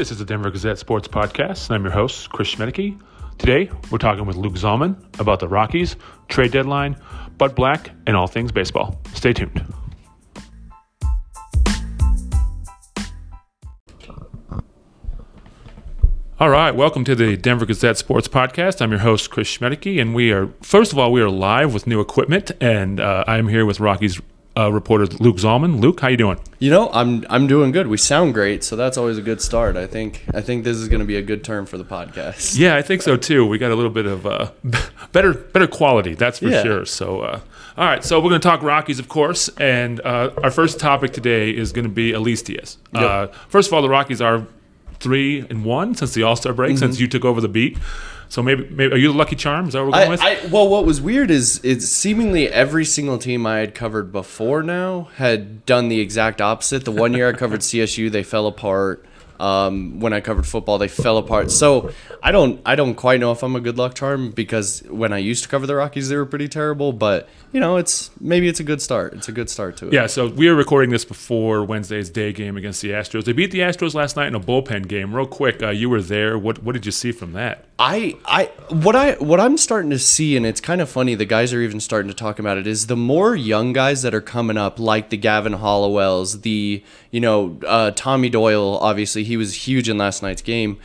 This is the Denver Gazette Sports Podcast, and I'm your host, Chris Schmaedeke. Today, we're talking with Luke Zahlman about the Rockies, trade deadline, Bud Black, and all things baseball. Stay tuned. All right, welcome to the Denver Gazette Sports Podcast. I'm your host, Chris Schmaedeke, and we are, first of all, we are live with new equipment, and uh, I'm here with Rockies uh, reporter Luke Zahlman. Luke, how you doing? You know, I'm I'm doing good. We sound great, so that's always a good start. I think I think this is going to be a good term for the podcast. Yeah, I think so too. We got a little bit of uh, better better quality, that's for Yeah. sure. So, uh, all right, so we're going to talk Rockies, of course, and uh, our first topic today is going to be Elias Diaz. Uh, first of all, the Rockies are three and one since the All Star break, since you took over the beat. So maybe, maybe are you the lucky charm? Is that what we're going I, with? I well, what was weird is it's seemingly every single team I had covered before now had done the exact opposite. The one year I covered CSU, they fell apart. Um, when I covered football, they fell apart. So I don't I don't quite know if I'm a good luck charm because when I used to cover the Rockies, they were pretty terrible. But you know, it's maybe it's a good start. It's a good start to it. Yeah, so we are recording this before Wednesday's day game against the Astros. They beat the Astros last night in a bullpen game. Real quick, uh, you were there. What what did you see from that? I, I, what I, what I'm starting to see, and it's kind of funny. The guys are even starting to talk about it. Is the more young guys that are coming up, like the Gavin Hollowells, the you know uh, Tommy Doyle. Obviously, he was huge in last night's game.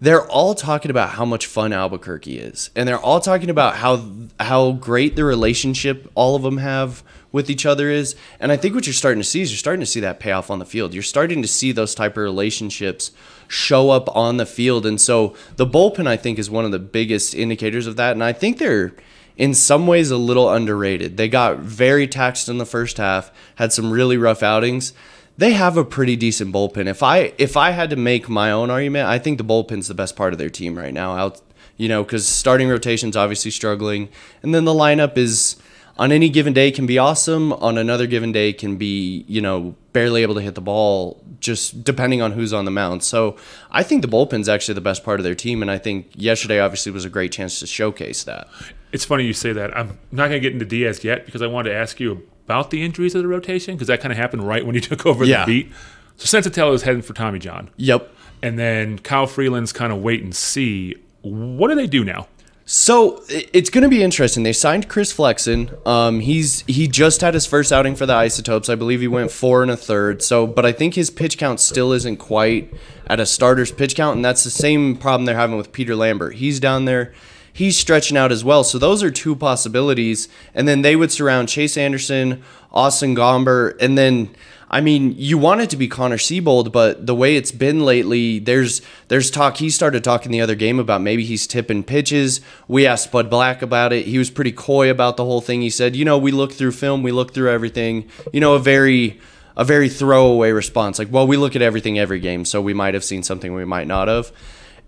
They're all talking about how much fun Albuquerque is, and they're all talking about how how great the relationship all of them have with each other is. And I think what you're starting to see is you're starting to see that payoff on the field. You're starting to see those type of relationships show up on the field. And so the bullpen, I think, is one of the biggest indicators of that. And I think they're in some ways a little underrated. They got very taxed in the first half, had some really rough outings. They have a pretty decent bullpen. If I if I had to make my own argument, I think the bullpen's the best part of their team right now. Out, you know, because starting rotation's obviously struggling, and then the lineup is on any given day can be awesome. On another given day can be you know barely able to hit the ball, just depending on who's on the mound. So I think the bullpen's actually the best part of their team, and I think yesterday obviously was a great chance to showcase that. It's funny you say that. I'm not going to get into Diaz yet because I wanted to ask you about the injuries of the rotation because that kind of happened right when you took over Yeah. the beat. So Senzatella is heading for Tommy John, Yep. and then Kyle Freeland's kind of wait and see. What do they do now? So it's going to be interesting. They signed Chris Flexen. Um, he's he just had his first outing for the Isotopes. I believe he went four and a third. So, but I think his pitch count still isn't quite at a starter's pitch count, and that's the same problem they're having with Peter Lambert. He's down there. He's stretching out as well. So those are two possibilities. And then they would surround Chase Anderson, Austin Gomber, and then I mean, you want it to be Connor Seabold, but the way it's been lately, there's there's talk. He started talking the other game about maybe he's tipping pitches. We asked Bud Black about it. He was pretty coy about the whole thing. He said, you know, we look through film, we look through everything. You know, a very a very throwaway response, like, well, we look at everything every game, so we might have seen something we might not have.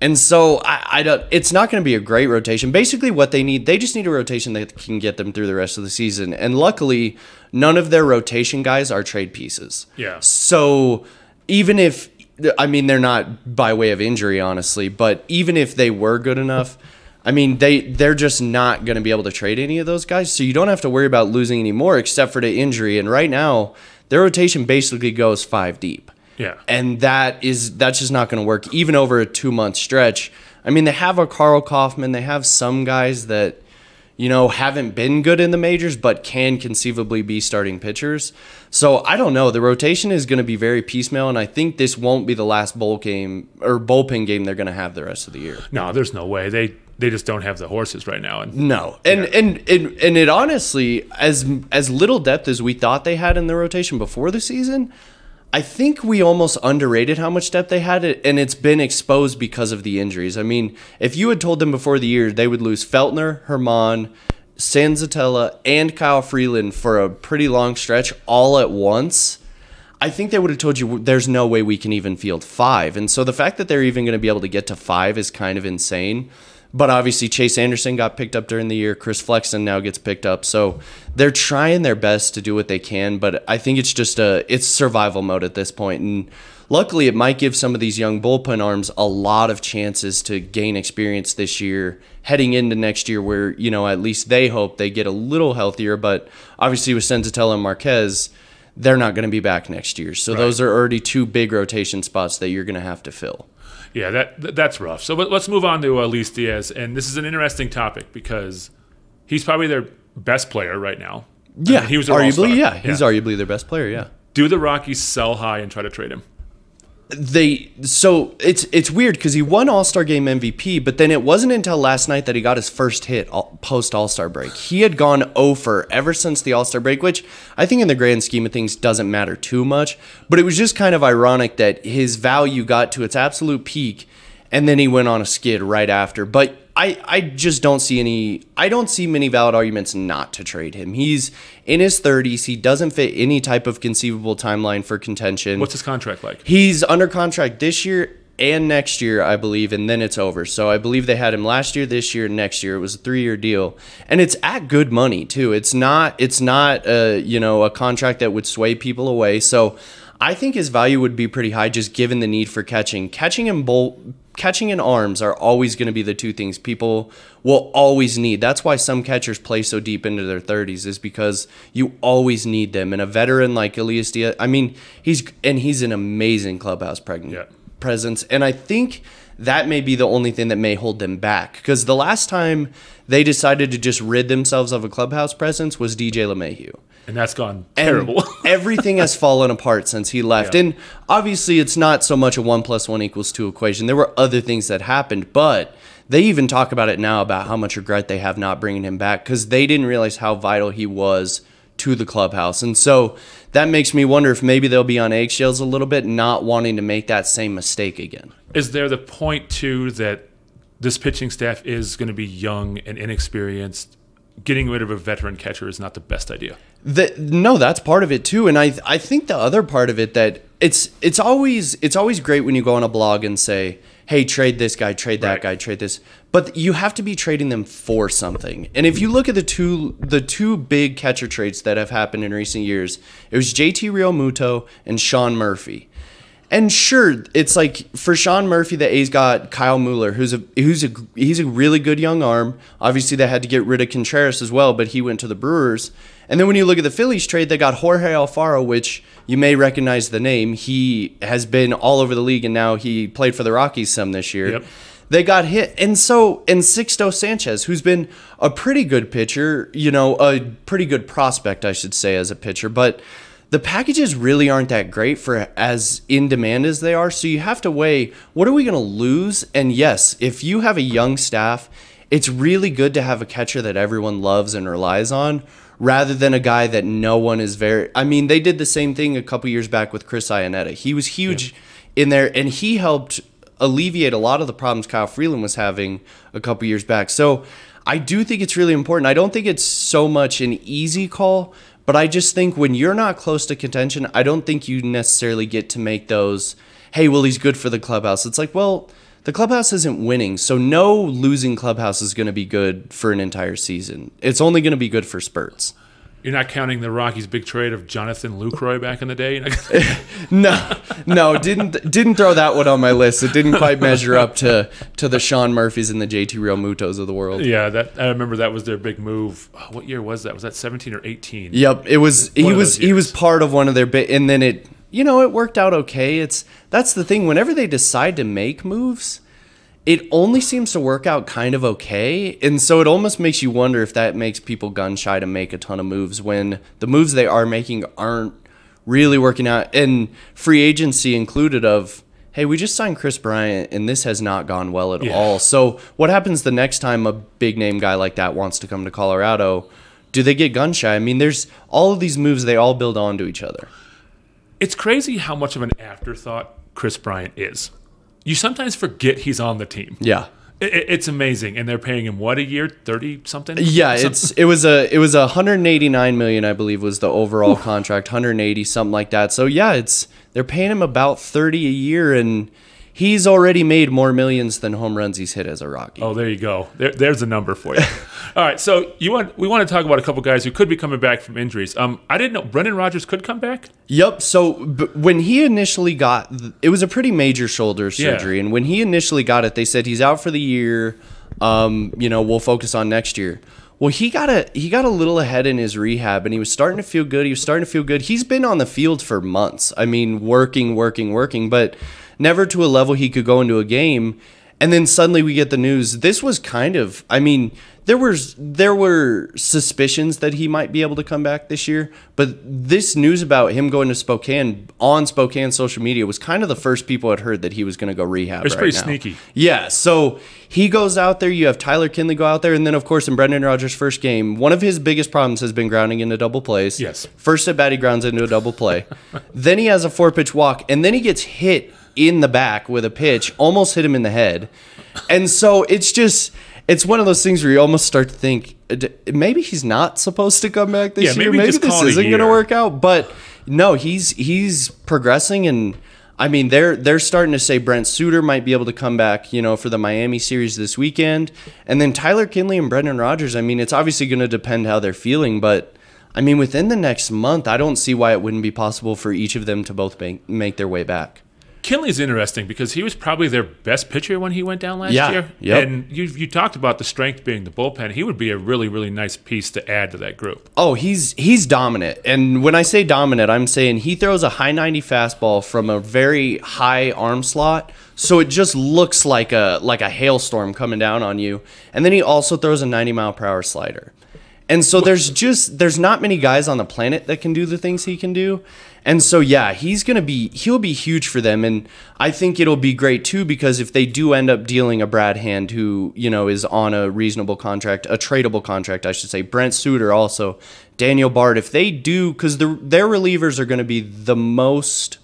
And so I, I don't. It's not going to be a great rotation. Basically, what they need, they just need a rotation that can get them through the rest of the season. And luckily, none of their rotation guys are trade pieces. Yeah. So even if I mean they're not by way of injury, honestly, but even if they were good enough, I mean they they're just not going to be able to trade any of those guys. So you don't have to worry about losing any more, except for the injury. And right now, their rotation basically goes five deep Yeah. and that is that's just not going to work even over a two month stretch. I mean, they have a Karl Kauffmann, they have some guys that you know haven't been good in the majors, but can conceivably be starting pitchers. So I don't know. The rotation is going to be very piecemeal, and I think this won't be the last bowl game or bullpen game they're going to have the rest of the year. No, there's no way. They they just don't have the horses right now. And No, and, and and and it honestly, as as little depth as we thought they had in the rotation before the season, I think we almost underrated how much depth they had, and it's been exposed because of the injuries. I mean, if you had told them before the year they would lose Feltner, Herman, Senzatella, and Kyle Freeland for a pretty long stretch all at once. I think they would have told you there's no way we can even field five. And so the fact that they're even going to be able to get to five is kind of insane. But obviously, Chase Anderson got picked up during the year. Chris Flexen now gets picked up. So they're trying their best to do what they can. But I think it's just a it's survival mode at this point. And luckily, it might give some of these young bullpen arms a lot of chances to gain experience this year, heading into next year, where you know at least they hope they get a little healthier. But obviously, with Senzatella and Marquez, they're not going to be back next year. So those are already two big rotation spots that you're going to have to fill. Yeah, that that's rough. So let- let's move on to uh, Luis Diaz, and this is an interesting topic because he's probably their best player right now. I Yeah, mean, he was arguably. all-star. Yeah, he's arguably their best player. Yeah. Do the Rockies sell high and try to trade him? They so it's it's weird because he won All Star Game MVP, but then it wasn't until last night that he got his first hit post All Star break. He had gone over ever since the All Star break, which I think in the grand scheme of things doesn't matter too much. But it was just kind of ironic that his value got to its absolute peak, and then he went on a skid right after. But I, I just don't see any I don't see many valid arguments not to trade him. He's in his 30s. He doesn't fit any type of conceivable timeline for contention. What's his contract like? He's under contract this year and next year, I believe, and then it's over. So I believe they had him last year, this year, next year. It was a three-year deal, and it's at good money too. It's not it's not a you know a contract that would sway people away. So I think his value would be pretty high, just given the need for catching. Catching and bolt catching and arms are always going to be the two things people will always need. That's why some catchers play so deep into their 30s is because you always need them. And a veteran like Elias Diaz, I mean, he's and he's an amazing clubhouse pregnant Yeah. presence. And I think that may be the only thing that may hold them back because the last time they decided to just rid themselves of a clubhouse presence was DJ LeMahieu And that's gone terrible. everything has fallen apart since he left. Yeah. And obviously, it's not so much a one plus one equals two equation. There were other things that happened, but they even talk about it now about how much regret they have not bringing him back because they didn't realize how vital he was to the clubhouse. And so that makes me wonder if maybe they'll be on eggshells a little bit, not wanting to make that same mistake again. is there the point too that this pitching staff is going to be young and inexperienced? Getting rid of a veteran catcher is not the best idea. The, no, that's part of it too, and I I think the other part of it that it's it's always it's always great when you go on a blog and say, hey, trade this guy, trade that Right. guy, trade this, but you have to be trading them for something. And if you look at the two the two big catcher trades that have happened in recent years, it was JT Realmuto and Sean Murphy. And sure, it's like for Sean Murphy, the A's got Kyle Muller, who's a who's a he's a really good young arm. Obviously, they had to get rid of Contreras as well, but he went to the Brewers. And then when you look at the Phillies trade, they got Jorge Alfaro, which you may recognize the name. He has been all over the league, and now he played for the Rockies some this year. Yep. They got hit, and so and Sixto Sanchez, who's been a pretty good pitcher, you know, a pretty good prospect, I should say, as a pitcher, but the packages really aren't that great for as in demand as they are. So you have to weigh what are we going to lose? And yes, if you have a young staff, it's really good to have a catcher that everyone loves and relies on rather than a guy that no one is very I mean, they did the same thing a couple years back with Chris Iannetta. He was huge in there and he helped alleviate a lot of the problems Kyle Freeland was having a couple years back. So I do think it's really important. I don't think it's so much an easy call, but I just think when you're not close to contention, I don't think you necessarily get to make those, hey, well, he's good for the clubhouse. It's like, well, the clubhouse isn't winning, so no losing clubhouse is going to be good for an entire season. It's only going to be good for spurts. You're not counting the Rockies' big trade of Jonathan Lucroy back in the day. No, no, didn't didn't throw that one on my list. It didn't quite measure up to to the Sean Murphys and the JT Realmutos of the world. yeah, that I remember that was their big move. Oh, what year was that? Was that 17 or 18? Yep, it was. He One of was. He was part of one of their bit, and then it. You know, it worked out okay. It's that's the thing. Whenever they decide to make moves, it only seems to work out kind of okay, and so it almost makes you wonder if that makes people gun shy to make a ton of moves when the moves they are making aren't really working out, and free agency included. Of hey, we just signed Kris Bryant, and this has not gone well at Yeah. all. So what happens the next time a big name guy like that wants to come to Colorado? Do they get gun shy? I mean, there's all of these moves. They all build onto each other. It's crazy how much of an afterthought Kris Bryant is. You sometimes forget he's on the team. Yeah. It, it- it's amazing, and they're paying him what a year, thirty something. Yeah, Some- it's it was a it was a 189 million, I believe, was the overall contract, 180 something like that. So yeah, it's they're paying him about 30 a year, and he's already made more millions than home runs he's hit as a Rocky. Oh, there you go. There, there's a number for you. All right, so you want we want to talk about a couple guys who could be coming back from injuries. Um, I didn't know Brendan Rodgers could come back. Yep. So b- when he initially got, it was a pretty major shoulder surgery, and when he initially got it, they said he's out for the year. Um, you know, we'll focus on next year. Well, he got a he got a little ahead in his rehab, and he was starting to feel good. He was starting to feel good. He's been on the field for months. I mean, working, working, working. But never to a level he could go into a game. And then suddenly we get the news. This was kind of, I mean, there was there were suspicions that he might be able to come back this year, but this news about him going to Spokane on Spokane social media was kind of the first people had heard that he was going to go rehab. It's right pretty now. sneaky. Yeah, so he goes out there. You have Tyler Kinley go out there, and then of course in Brendan Rodgers' first game, one of his biggest problems has been grounding into double plays. Yes. First at bat, he grounds into a double play. then he has a four pitch walk, and then he gets hit in the back with a pitch, almost hit him in the head. And so it's just. It's one of those things where you almost start to think maybe he's not supposed to come back this Yeah, year. maybe Maybe this call it a isn't going to work out. But no, he's he's progressing, and I mean they're they're starting to say Brent Suter might be able to come back, you know, for the Miami series this weekend, and then Tyler Kinley and Brendan Rodgers. I mean, it's obviously going to depend how they're feeling, but I mean, within the next month, I don't see why it wouldn't be possible for each of them to both make, make their way back. Kinley's interesting because he was probably their best pitcher when he went down last Yeah, year. yep. And you you talked about the strength being the bullpen. He would be a really really nice piece to add to that group. Oh, he's he's dominant. And when I say dominant, I'm saying he throws a high 90 fastball from a very high arm slot. So it just looks like a like a hailstorm coming down on you. And then he also throws a 90 mile per hour slider. And so there's just there's not many guys on the planet that can do the things he can do. And so yeah, he's going to be he'll be huge for them and I think it'll be great too because if they do end up dealing a Brad Hand who, you know, is on a reasonable contract, a tradable contract, I should say, Brent Suter also, Daniel Bard, if they do cuz the their relievers are going to be the most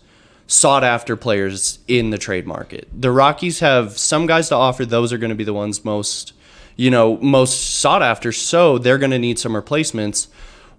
sought after players in the trade market. The Rockies have some guys to offer, those are going to be the ones most you know, most sought after, so they're going to need some replacements.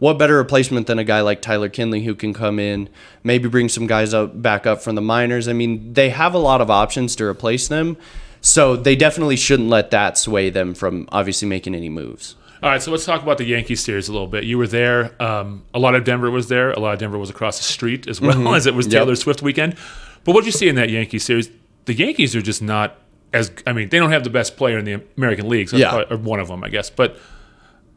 What better replacement than a guy like Tyler Kinley who can come in, maybe bring some guys up back up from the minors? I mean, they have a lot of options to replace them. So they definitely shouldn't let that sway them from obviously making any moves. All right, so let's talk about the Yankees series a little bit. You were there. Um, a lot of Denver was there. A lot of Denver was across the street as well as it was Mm-hmm. Yep. Taylor Swift weekend. But what did you see in that Yankees series? The Yankees are just not as. I mean, they don't have the best player in the American League, so that's Yeah. probably- or one of them, I guess. But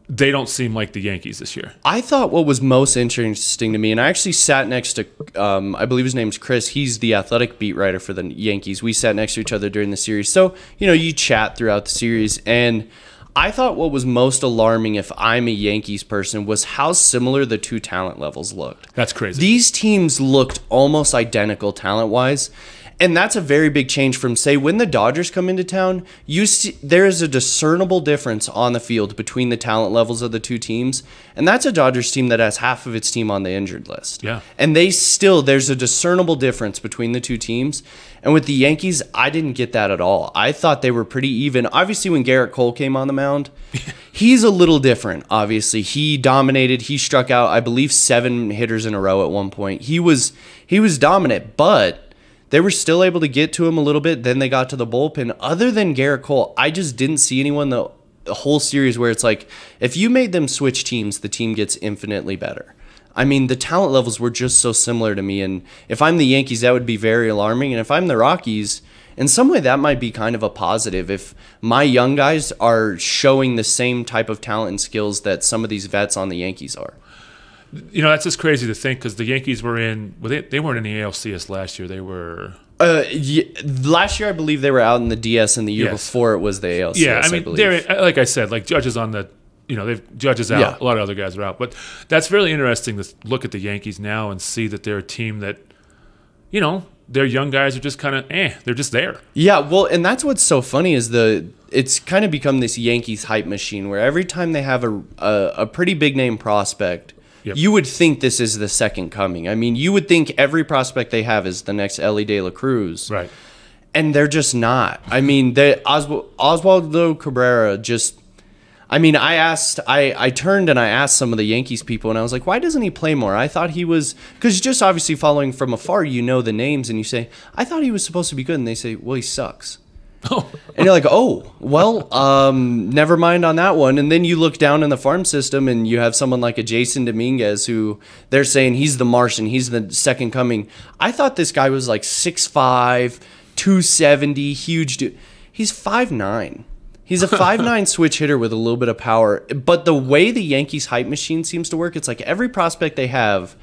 they don't seem like the Yankees this year. I thought what was most interesting to me, and I actually sat next to, um, I believe his name's Chris. He's the athletic beat writer for the Yankees. We sat next to each other during the series. So, you know, you chat throughout the series. And I thought what was most alarming, if I'm a Yankees person, was how similar the two talent levels looked. That's crazy. These teams looked almost identical talent wise. And that's a very big change from say when the Dodgers come into town, you see there is a discernible difference on the field between the talent levels of the two teams. And that's a Dodgers team that has half of its team on the injured list. Yeah. And they still there's a discernible difference between the two teams. And with the Yankees, I didn't get that at all. I thought they were pretty even. Obviously when Gerrit Cole came on the mound, he's a little different. Obviously, he dominated. He struck out I believe 7 hitters in a row at one point. He was he was dominant, but they were still able to get to him a little bit. Then they got to the bullpen. Other than Gerrit Cole, I just didn't see anyone the, the whole series where it's like if you made them switch teams, the team gets infinitely better. I mean, the talent levels were just so similar to me. And if I'm the Yankees, that would be very alarming. And if I'm the Rockies, in some way, that might be kind of a positive. If my young guys are showing the same type of talent and skills that some of these vets on the Yankees are. You know, that's just crazy to think because the Yankees were in. Well, they, they weren't in the ALCS last year. They were. Uh, y- last year I believe they were out in the DS, and the year Yes. before it was the ALCS. Yeah, I mean, believe. they're like I said, like judges on the, you know, they've judges out. Yeah. A lot of other guys are out, but that's really interesting to look at the Yankees now and see that they're a team that, you know, their young guys are just kind of eh, they're just there. Yeah, well, and that's what's so funny is the it's kind of become this Yankees hype machine where every time they have a a, a pretty big name prospect, Yep. you would think this is the second coming. I mean, you would think every prospect they have is the next Elly De La Cruz, Right. and they're just not. I mean, the Oswald, Oswaldo Cabrera just. I mean, I asked, I, I turned and I asked some of the Yankees people, and I was like, why doesn't he play more? I thought he was, because just obviously following from afar, you know the names, and you say, I thought he was supposed to be good, and they say, well, he sucks. Oh, And you're like, oh, well, um, never mind on that one. And then you look down in the farm system and you have someone like a Jasson Dominguez who they're saying he's the Martian, he's the second coming. I thought this guy was like 6'5, 270, huge dude. He's 5'9. He's a 5'9 switch hitter with a little bit of power. But the way the Yankees hype machine seems to work, it's like every prospect they have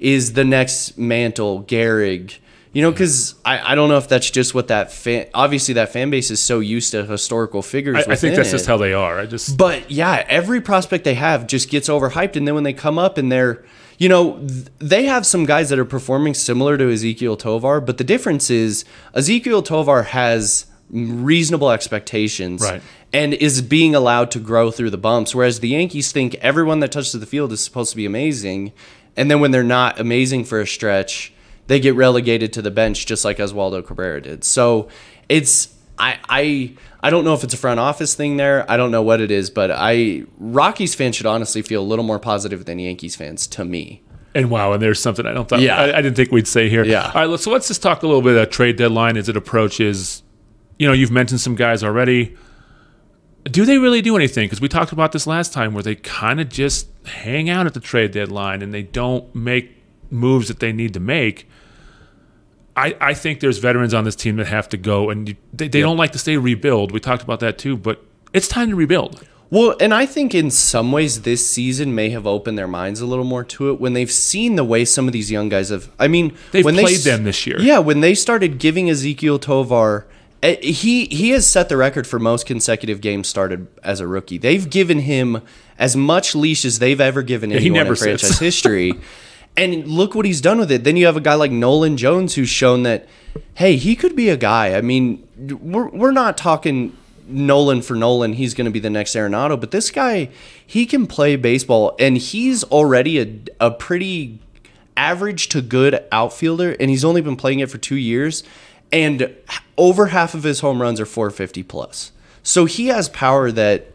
is the next Mantle, Gehrig, You know, because I, I don't know if that's just what that fan. Obviously, that fan base is so used to historical figures. I, I think that's it. just how they are. I just But yeah, every prospect they have just gets overhyped, and then when they come up and they're, you know, th- they have some guys that are performing similar to Ezequiel Tovar, but the difference is Ezequiel Tovar has reasonable expectations, Right. And is being allowed to grow through the bumps, whereas the Yankees think everyone that touches the field is supposed to be amazing, and then when they're not amazing for a stretch, they get relegated to the bench, just like Oswaldo Cabrera did. So it's I I I don't know if it's a front office thing there. I don't know what it is, but I Rockies fans should honestly feel a little more positive than Yankees fans to me. and wow, and there's something I don't thought Yeah. I, I didn't think we'd say here. Yeah. All right, so let's just talk a little bit about trade deadline as it approaches. You know, you've mentioned some guys already. Do they really do anything? Because we talked about this last time, where they kind of just hang out at the trade deadline and they don't make moves that they need to make. I, I think there's veterans on this team that have to go, and you, they, they don't like to say rebuild. We talked about that too, but it's time to rebuild. Well, and I think in some ways this season may have opened their minds a little more to it when they've seen the way some of these young guys have. I mean, They've when played s- them this year. Yeah, when they started giving Ezequiel Tovar, eh, he he has set the record for most consecutive games started as a rookie. They've given him as much leash as they've ever given anyone never in franchise history. And look what he's done with it. Then you have a guy like Nolan Jones who's shown that, hey, he could be a guy. I mean, we're, we're not talking Nolan for Nolan. He's going to be the next Arenado, but this guy, he can play baseball, and he's already a, a pretty average to good outfielder, and he's only been playing it for two years. And over half of his home runs are 450 plus. So he has power that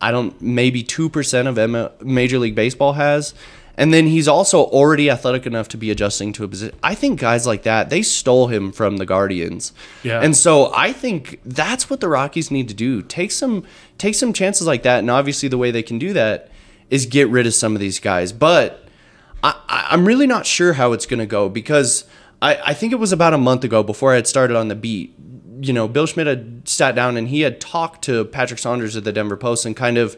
I don't maybe two percent of M- Major League Baseball has, and then he's also already athletic enough to be adjusting to a position. I think guys like that they stole him from the Guardians, Yeah. and so I think that's what the Rockies need to do. Take some take some chances like that, and obviously the way they can do that is get rid of some of these guys. But I, I'm really not sure how it's going to go because I, I think it was about a month ago before I had started on the beat. You know, Bill Schmidt had sat down and he had talked to Patrick Saunders at the Denver Post and kind of.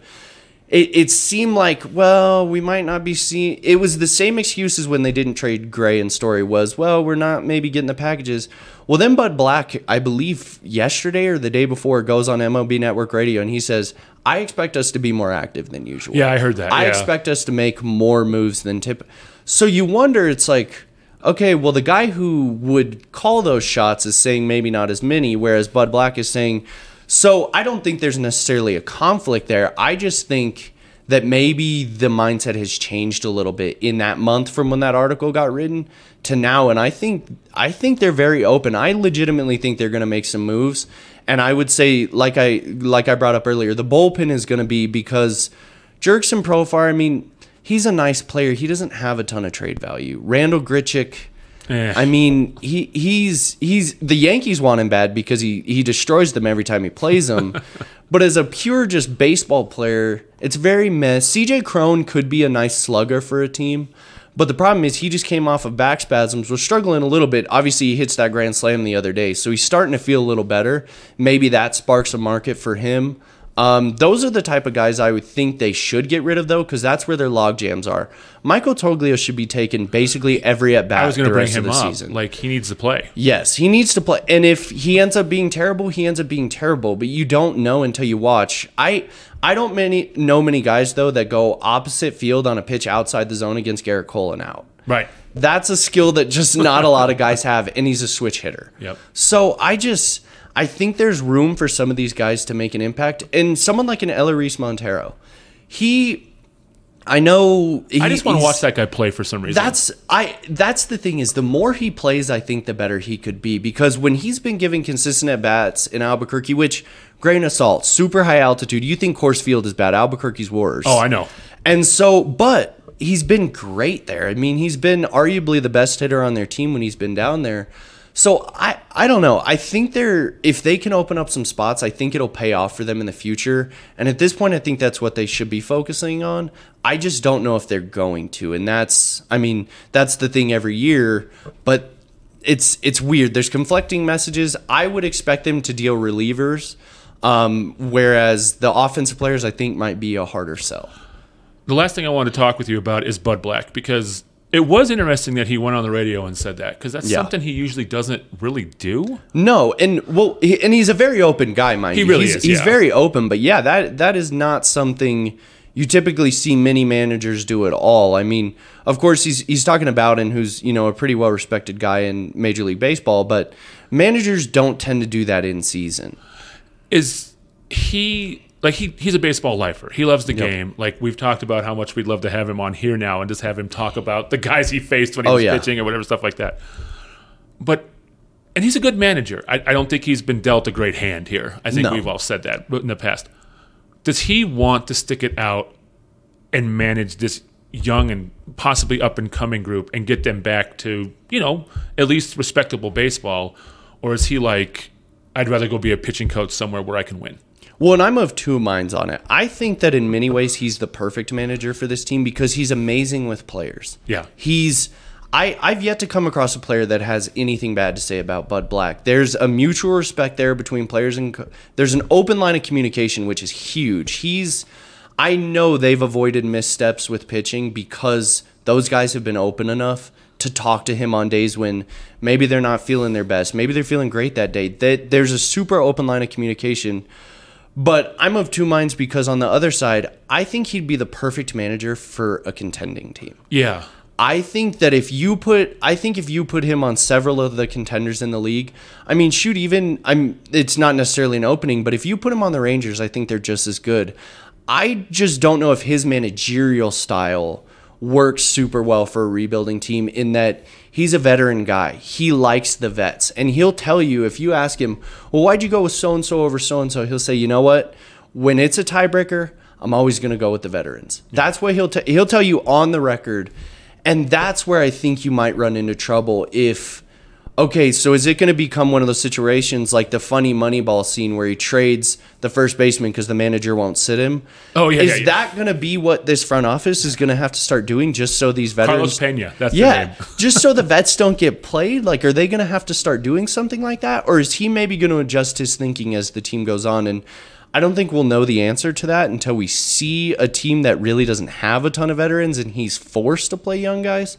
It, it seemed like well we might not be seeing it was the same excuses when they didn't trade gray and story was well we're not maybe getting the packages well then bud black i believe yesterday or the day before goes on mob network radio and he says i expect us to be more active than usual Yeah, I heard that, i yeah. expect us to make more moves than tip so you wonder it's like okay well the guy who would call those shots is saying maybe not as many whereas bud black is saying so i don't think there's necessarily a conflict there i just think that maybe the mindset has changed a little bit in that month from when that article got written to now and i think i think they're very open i legitimately think they're going to make some moves and i would say like i like i brought up earlier the bullpen is going to be because Jerks Jurickson Profar, I mean, he's a nice player. He doesn't have a ton of trade value. Randal Grichuk, Eh. I mean, he he's he's the Yankees want him bad because he he destroys them every time he plays them. but as a pure just baseball player, it's very meh. CJ Cron could be a nice slugger for a team. But the problem is he just came off of back spasms, was struggling a little bit. Obviously, he hits that grand slam the other day, so he's starting to feel a little better. Maybe that sparks a market for him. Um, those are the type of guys I would think they should get rid of, though, because that's where their log jams are. Michael Toglia should be taken basically every at bat. I was going to the bring him up. season. Like he needs to play. Yes, he needs to play. And if he ends up being terrible, he ends up being terrible. But you don't know until you watch. I I don't many know many guys though that go opposite field on a pitch outside the zone against Gerrit Cole and out. Right. That's a skill that just not a lot of guys have, and he's a switch hitter. Yep. So I just I think there's room for some of these guys to make an impact, and someone like an Elehuris Montero, he. I know. I just want to watch that guy play for some reason. that's I that's the thing is the more he plays, I think the better he could be because when he's been given consistent at bats in Albuquerque, which grain of salt, super high altitude, you think Coors Field is bad, Albuquerque's worse. oh, I know. And so, but he's been great there. I mean, he's been arguably the best hitter on their team when he's been down there. So I, I don't know. I think they're if they can open up some spots, I think it'll pay off for them in the future. And at this point, I think that's what they should be focusing on. I just don't know if they're going to, and that's I mean that's the thing every year. But it's it's weird. There's conflicting messages. I would expect them to deal relievers, um, whereas the offensive players I think might be a harder sell. The last thing I want to talk with you about is Bud Black because It was interesting that he went on the radio and said that because that's Yeah. something he usually doesn't really do. No, and well, he, and he's a very open guy, mind He you. really he's, is, He's yeah. very open, but yeah, that that is not something you typically see many managers do at all. I mean, of course, he's he's talking about and who's you know a pretty well respected guy in Major League Baseball, but managers don't tend to do that in season. Is he like he he's a baseball lifer. He loves the game. Like we've talked about how much we'd love to have him on here now and just have him talk about the guys he faced when he Oh, was yeah. pitching or whatever stuff like that. But and he's a good manager. I, I don't think he's been dealt a great hand here. I think No. we've all said that in the past. Does he want to stick it out and manage this young and possibly up and coming group and get them back to, you know, at least respectable baseball? Or is he like, I'd rather go be a pitching coach somewhere where I can win? Well, and I'm of two minds on it. I think that in many ways he's the perfect manager for this team because he's amazing with players. Yeah. He's I, I've yet to come across a player that has anything bad to say about Bud Black. There's a mutual respect there between players and co- there's an open line of communication which is huge. He's I know they've avoided missteps with pitching because those guys have been open enough to talk to him on days when maybe they're not feeling their best. Maybe they're feeling great that day. That there's a super open line of communication. But I'm of two minds because on the other side, I think he'd be the perfect manager for a contending team. Yeah. I think that if you put, I think if you put him on several of the contenders in the league, I mean, shoot, even I'm. It's not necessarily an opening, but if you put him on the Rangers, I think they're just as good. I just don't know if his managerial style works super well for a rebuilding team. In that he's a veteran guy, he likes the vets, and he'll tell you if you ask him, "Well, why'd you go with so and so over so and so?" He'll say, "You know what? When it's a tiebreaker." I'm always going to go with the veterans. That's what he'll t- he'll tell you on the record. And that's where I think you might run into trouble if okay, so is it going to become one of those situations like the funny Moneyball scene where he trades the first baseman because the manager won't sit him? Oh, yeah, Is yeah, yeah. that going to be what this front office is going to have to start doing just so these veterans Carlos Pena. That's the yeah, name. just so the vets don't get played. Like, are they going to have to start doing something like that, or is he maybe going to adjust his thinking as the team goes on? And I don't think we'll know the answer to that until we see a team that really doesn't have a ton of veterans and he's forced to play young guys.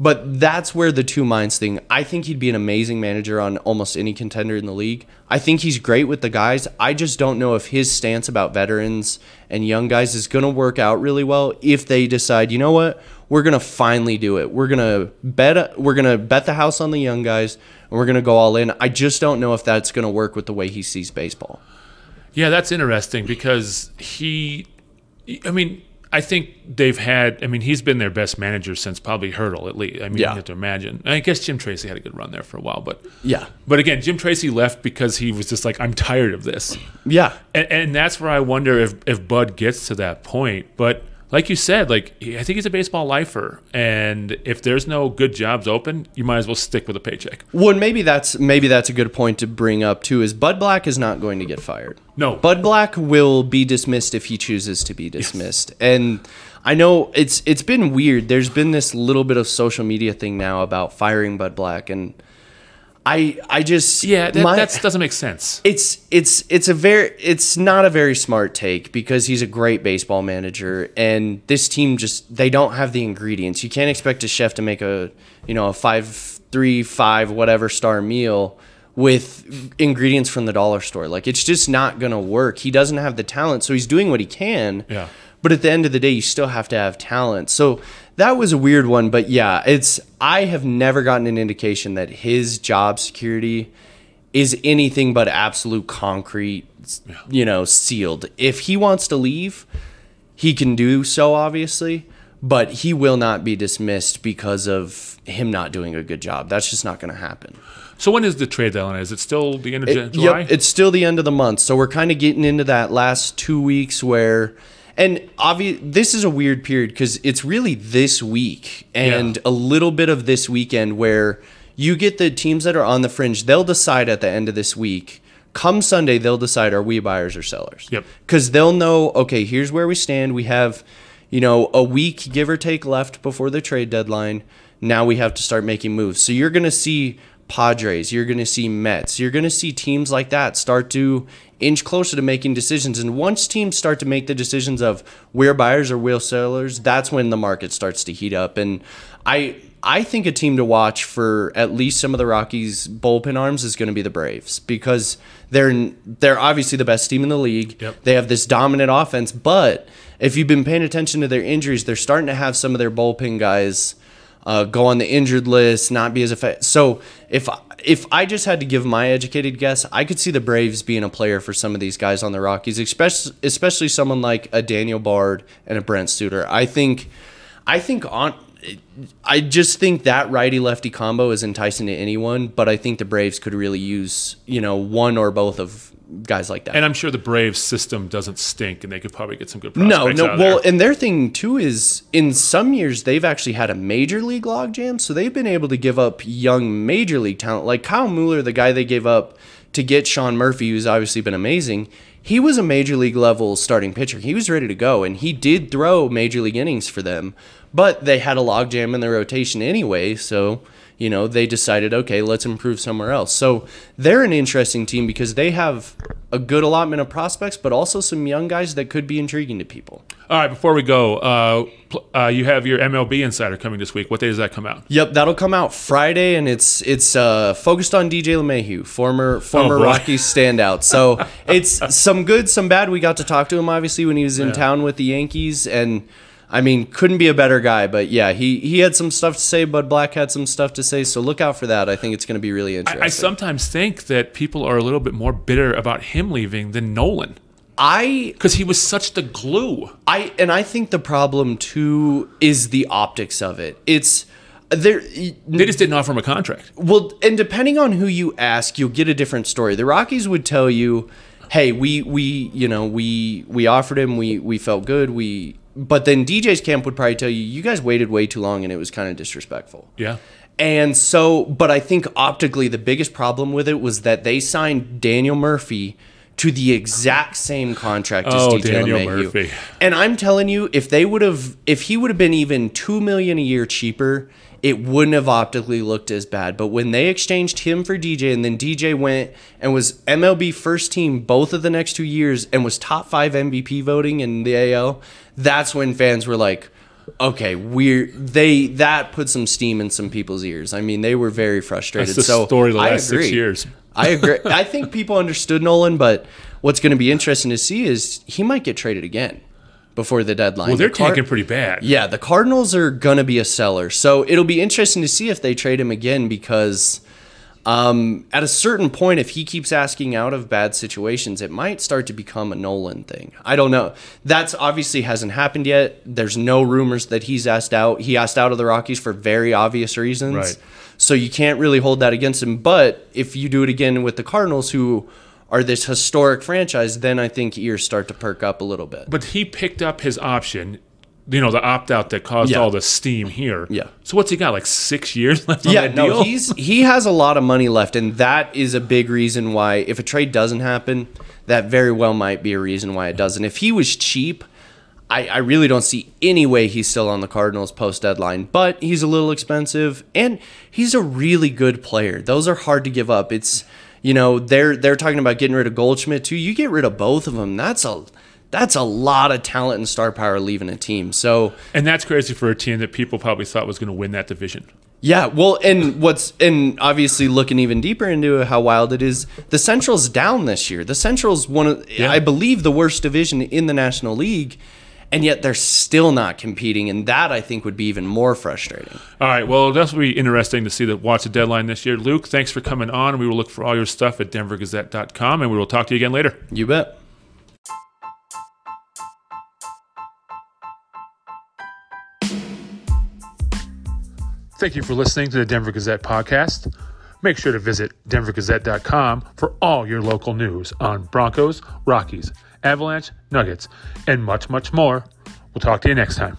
But that's where the two minds thing. I think he'd be an amazing manager on almost any contender in the league. I think he's great with the guys. I just don't know if his stance about veterans and young guys is going to work out really well if they decide, you know what, we're going to finally do it. We're going to bet we're going to bet the house on the young guys and we're going to go all in. I just don't know if that's going to work with the way he sees baseball. Yeah, that's interesting because he, I mean, I think they've had, I mean, he's been their best manager since probably Hurdle, at least. I mean, Yeah. you have to imagine. I guess Jim Tracy had a good run there for a while, but. Yeah. But again, Jim Tracy left because he was just like, I'm tired of this. Yeah. And, and that's where I wonder if, if Bud gets to that point. But like you said, like I think he's a baseball lifer, and if there's no good jobs open, you might as well stick with a paycheck. Well, maybe that's maybe that's a good point to bring up too. Is Bud Black is not going to get fired. No, Bud Black will be dismissed if he chooses to be dismissed. And I know it's it's been weird. There's been this little bit of social media thing now about firing Bud Black, and I I just yeah, that my- that's, doesn't make sense. it's it's it's a very it's not a very smart take because he's a great baseball manager and this team just they don't have the ingredients. You can't expect a chef to make a you know a five three five whatever star meal with ingredients from the dollar store. Like it's just not gonna work. He doesn't have the talent, so he's doing what he can. Yeah. But at the end of the day, you still have to have talent. So that was a weird one. But yeah, it's I have never gotten an indication that his job security is anything but absolute concrete, you know, sealed. If he wants to leave, he can do so, obviously, but he will not be dismissed because of him not doing a good job. That's just not going to happen. So when is the trade deadline? Is it still the end of Ju- July? Yep, it's still the end of the month, so we're kind of getting into that last two weeks where, and obvious, this is a weird period because it's really this week and Yeah. a little bit of this weekend where you get the teams that are on the fringe. They'll decide at the end of this week. Come Sunday, they'll decide are we buyers or sellers. Yep. Because they'll know, okay, here's where we stand. We have, you know, a week give or take left before the trade deadline. Now we have to start making moves. So you're going to see Padres, you're going to see Mets, you're going to see teams like that start to inch closer to making decisions. And once teams start to make the decisions of we're buyers or we're sellers, that's when the market starts to heat up. And I I think a team to watch for at least some of the Rockies bullpen arms is going to be the Braves because they're they're obviously the best team in the league. Yep. They have this dominant offense, but if you've been paying attention to their injuries, they're starting to have some of their bullpen guys uh, go on the injured list, not be as effective. So if if I just had to give my educated guess, I could see the Braves being a player for some of these guys on the Rockies, especially especially someone like a Daniel Bard and a Brent Suter. I think I think on I just think that righty lefty combo is enticing to anyone, but I think the Braves could really use, you know, one or both of guys like that. And I'm sure the Braves system doesn't stink, and they could probably get some good no, prospects. no. out Well, and their thing too is in some years they've actually had a major league logjam, so they've been able to give up young major league talent like Kyle Muller, the guy they gave up to get Sean Murphy, who's obviously been amazing. He was a major league level starting pitcher. He was ready to go, and he did throw major league innings for them. But they had a logjam in their rotation anyway, so you know they decided, okay, let's improve somewhere else. So they're an interesting team because they have a good allotment of prospects, but also some young guys that could be intriguing to people. All right, before we go, uh, uh, you have your MLB Insider coming this week. What day does that come out? Yep, that'll come out Friday, and it's it's uh, focused on DJ LeMahieu, former former Oh. Rockies standout. So it's some good, some bad. We got to talk to him obviously when he was in town with the Yankees, and I mean, couldn't be a better guy. But yeah, he he had some stuff to say. Bud Black had some stuff to say. So look out for that. I think it's going to be really interesting. I, I sometimes think that people are a little bit more bitter about him leaving than Nolan I because he was such the glue. I and I think the problem too is the optics of it. It's there. They just didn't offer him a contract. Well, and depending on who you ask, you'll get a different story. The Rockies would tell you, "Hey, we we you know we we offered him, we we felt good, we." But then DJ's camp would probably tell you, "You guys waited way too long, and it was kind of disrespectful." Yeah. And so, but I think optically, the biggest problem with it was that they signed Daniel Murphy to the exact same contract as Oh, DJ Daniel LeMahieu. Murphy. And I'm telling you, if they would have, if he would have been even two million a year cheaper, it wouldn't have optically looked as bad. But when they exchanged him for DJ, and then DJ went and was MLB first team both of the next two years, and was top five MVP voting in the AL, that's when fans were like. Okay, we're they that put some steam in some people's ears. I mean, they were very frustrated. That's the so story the last six years. I agree. I think people understood Nolan, but what's going to be interesting to see is he might get traded again before the deadline. Well, they're The Car- tanking pretty bad. Yeah, the Cardinals are going to be a seller, so it'll be interesting to see if they trade him again because. Um, at a certain point, if he keeps asking out of bad situations, it might start to become a Nolan thing. I don't know. That's obviously hasn't happened yet. There's no rumors that he's asked out. He asked out of the Rockies for very obvious reasons. Right. So you can't really hold that against him. But if you do it again with the Cardinals, who are this historic franchise, then I think ears start to perk up a little bit. But he picked up his option, you know, the opt out that caused Yeah. all the steam here. Yeah. So what's he got? Like six years left on yeah, no, deal? he's he has a lot of money left, and that is a big reason why if a trade doesn't happen, that very well might be a reason why it doesn't. If he was cheap, I, I really don't see any way he's still on the Cardinals post deadline. But he's a little expensive, and he's a really good player. Those are hard to give up. It's you know they're they're talking about getting rid of Goldschmidt too. You get rid of both of them. That's a that's a lot of talent and star power leaving a team. So and that's crazy for a team that people probably thought was going to win that division. Yeah, well, and what's and obviously looking even deeper into how wild it is, the Central's down this year. The Central's one of Yeah. I believe the worst division in the National League, and yet they're still not competing, and that I think would be even more frustrating. All right. Well, that's will be interesting to see the watch the deadline this year. Luke, thanks for coming on. We will look for all your stuff at denvergazette.com, and we will talk to you again later. You bet. Thank you for listening to the Denver Gazette podcast. Make sure to visit denvergazette.com for all your local news on Broncos, Rockies, Avalanche, Nuggets, and much, much more. We'll talk to you next time.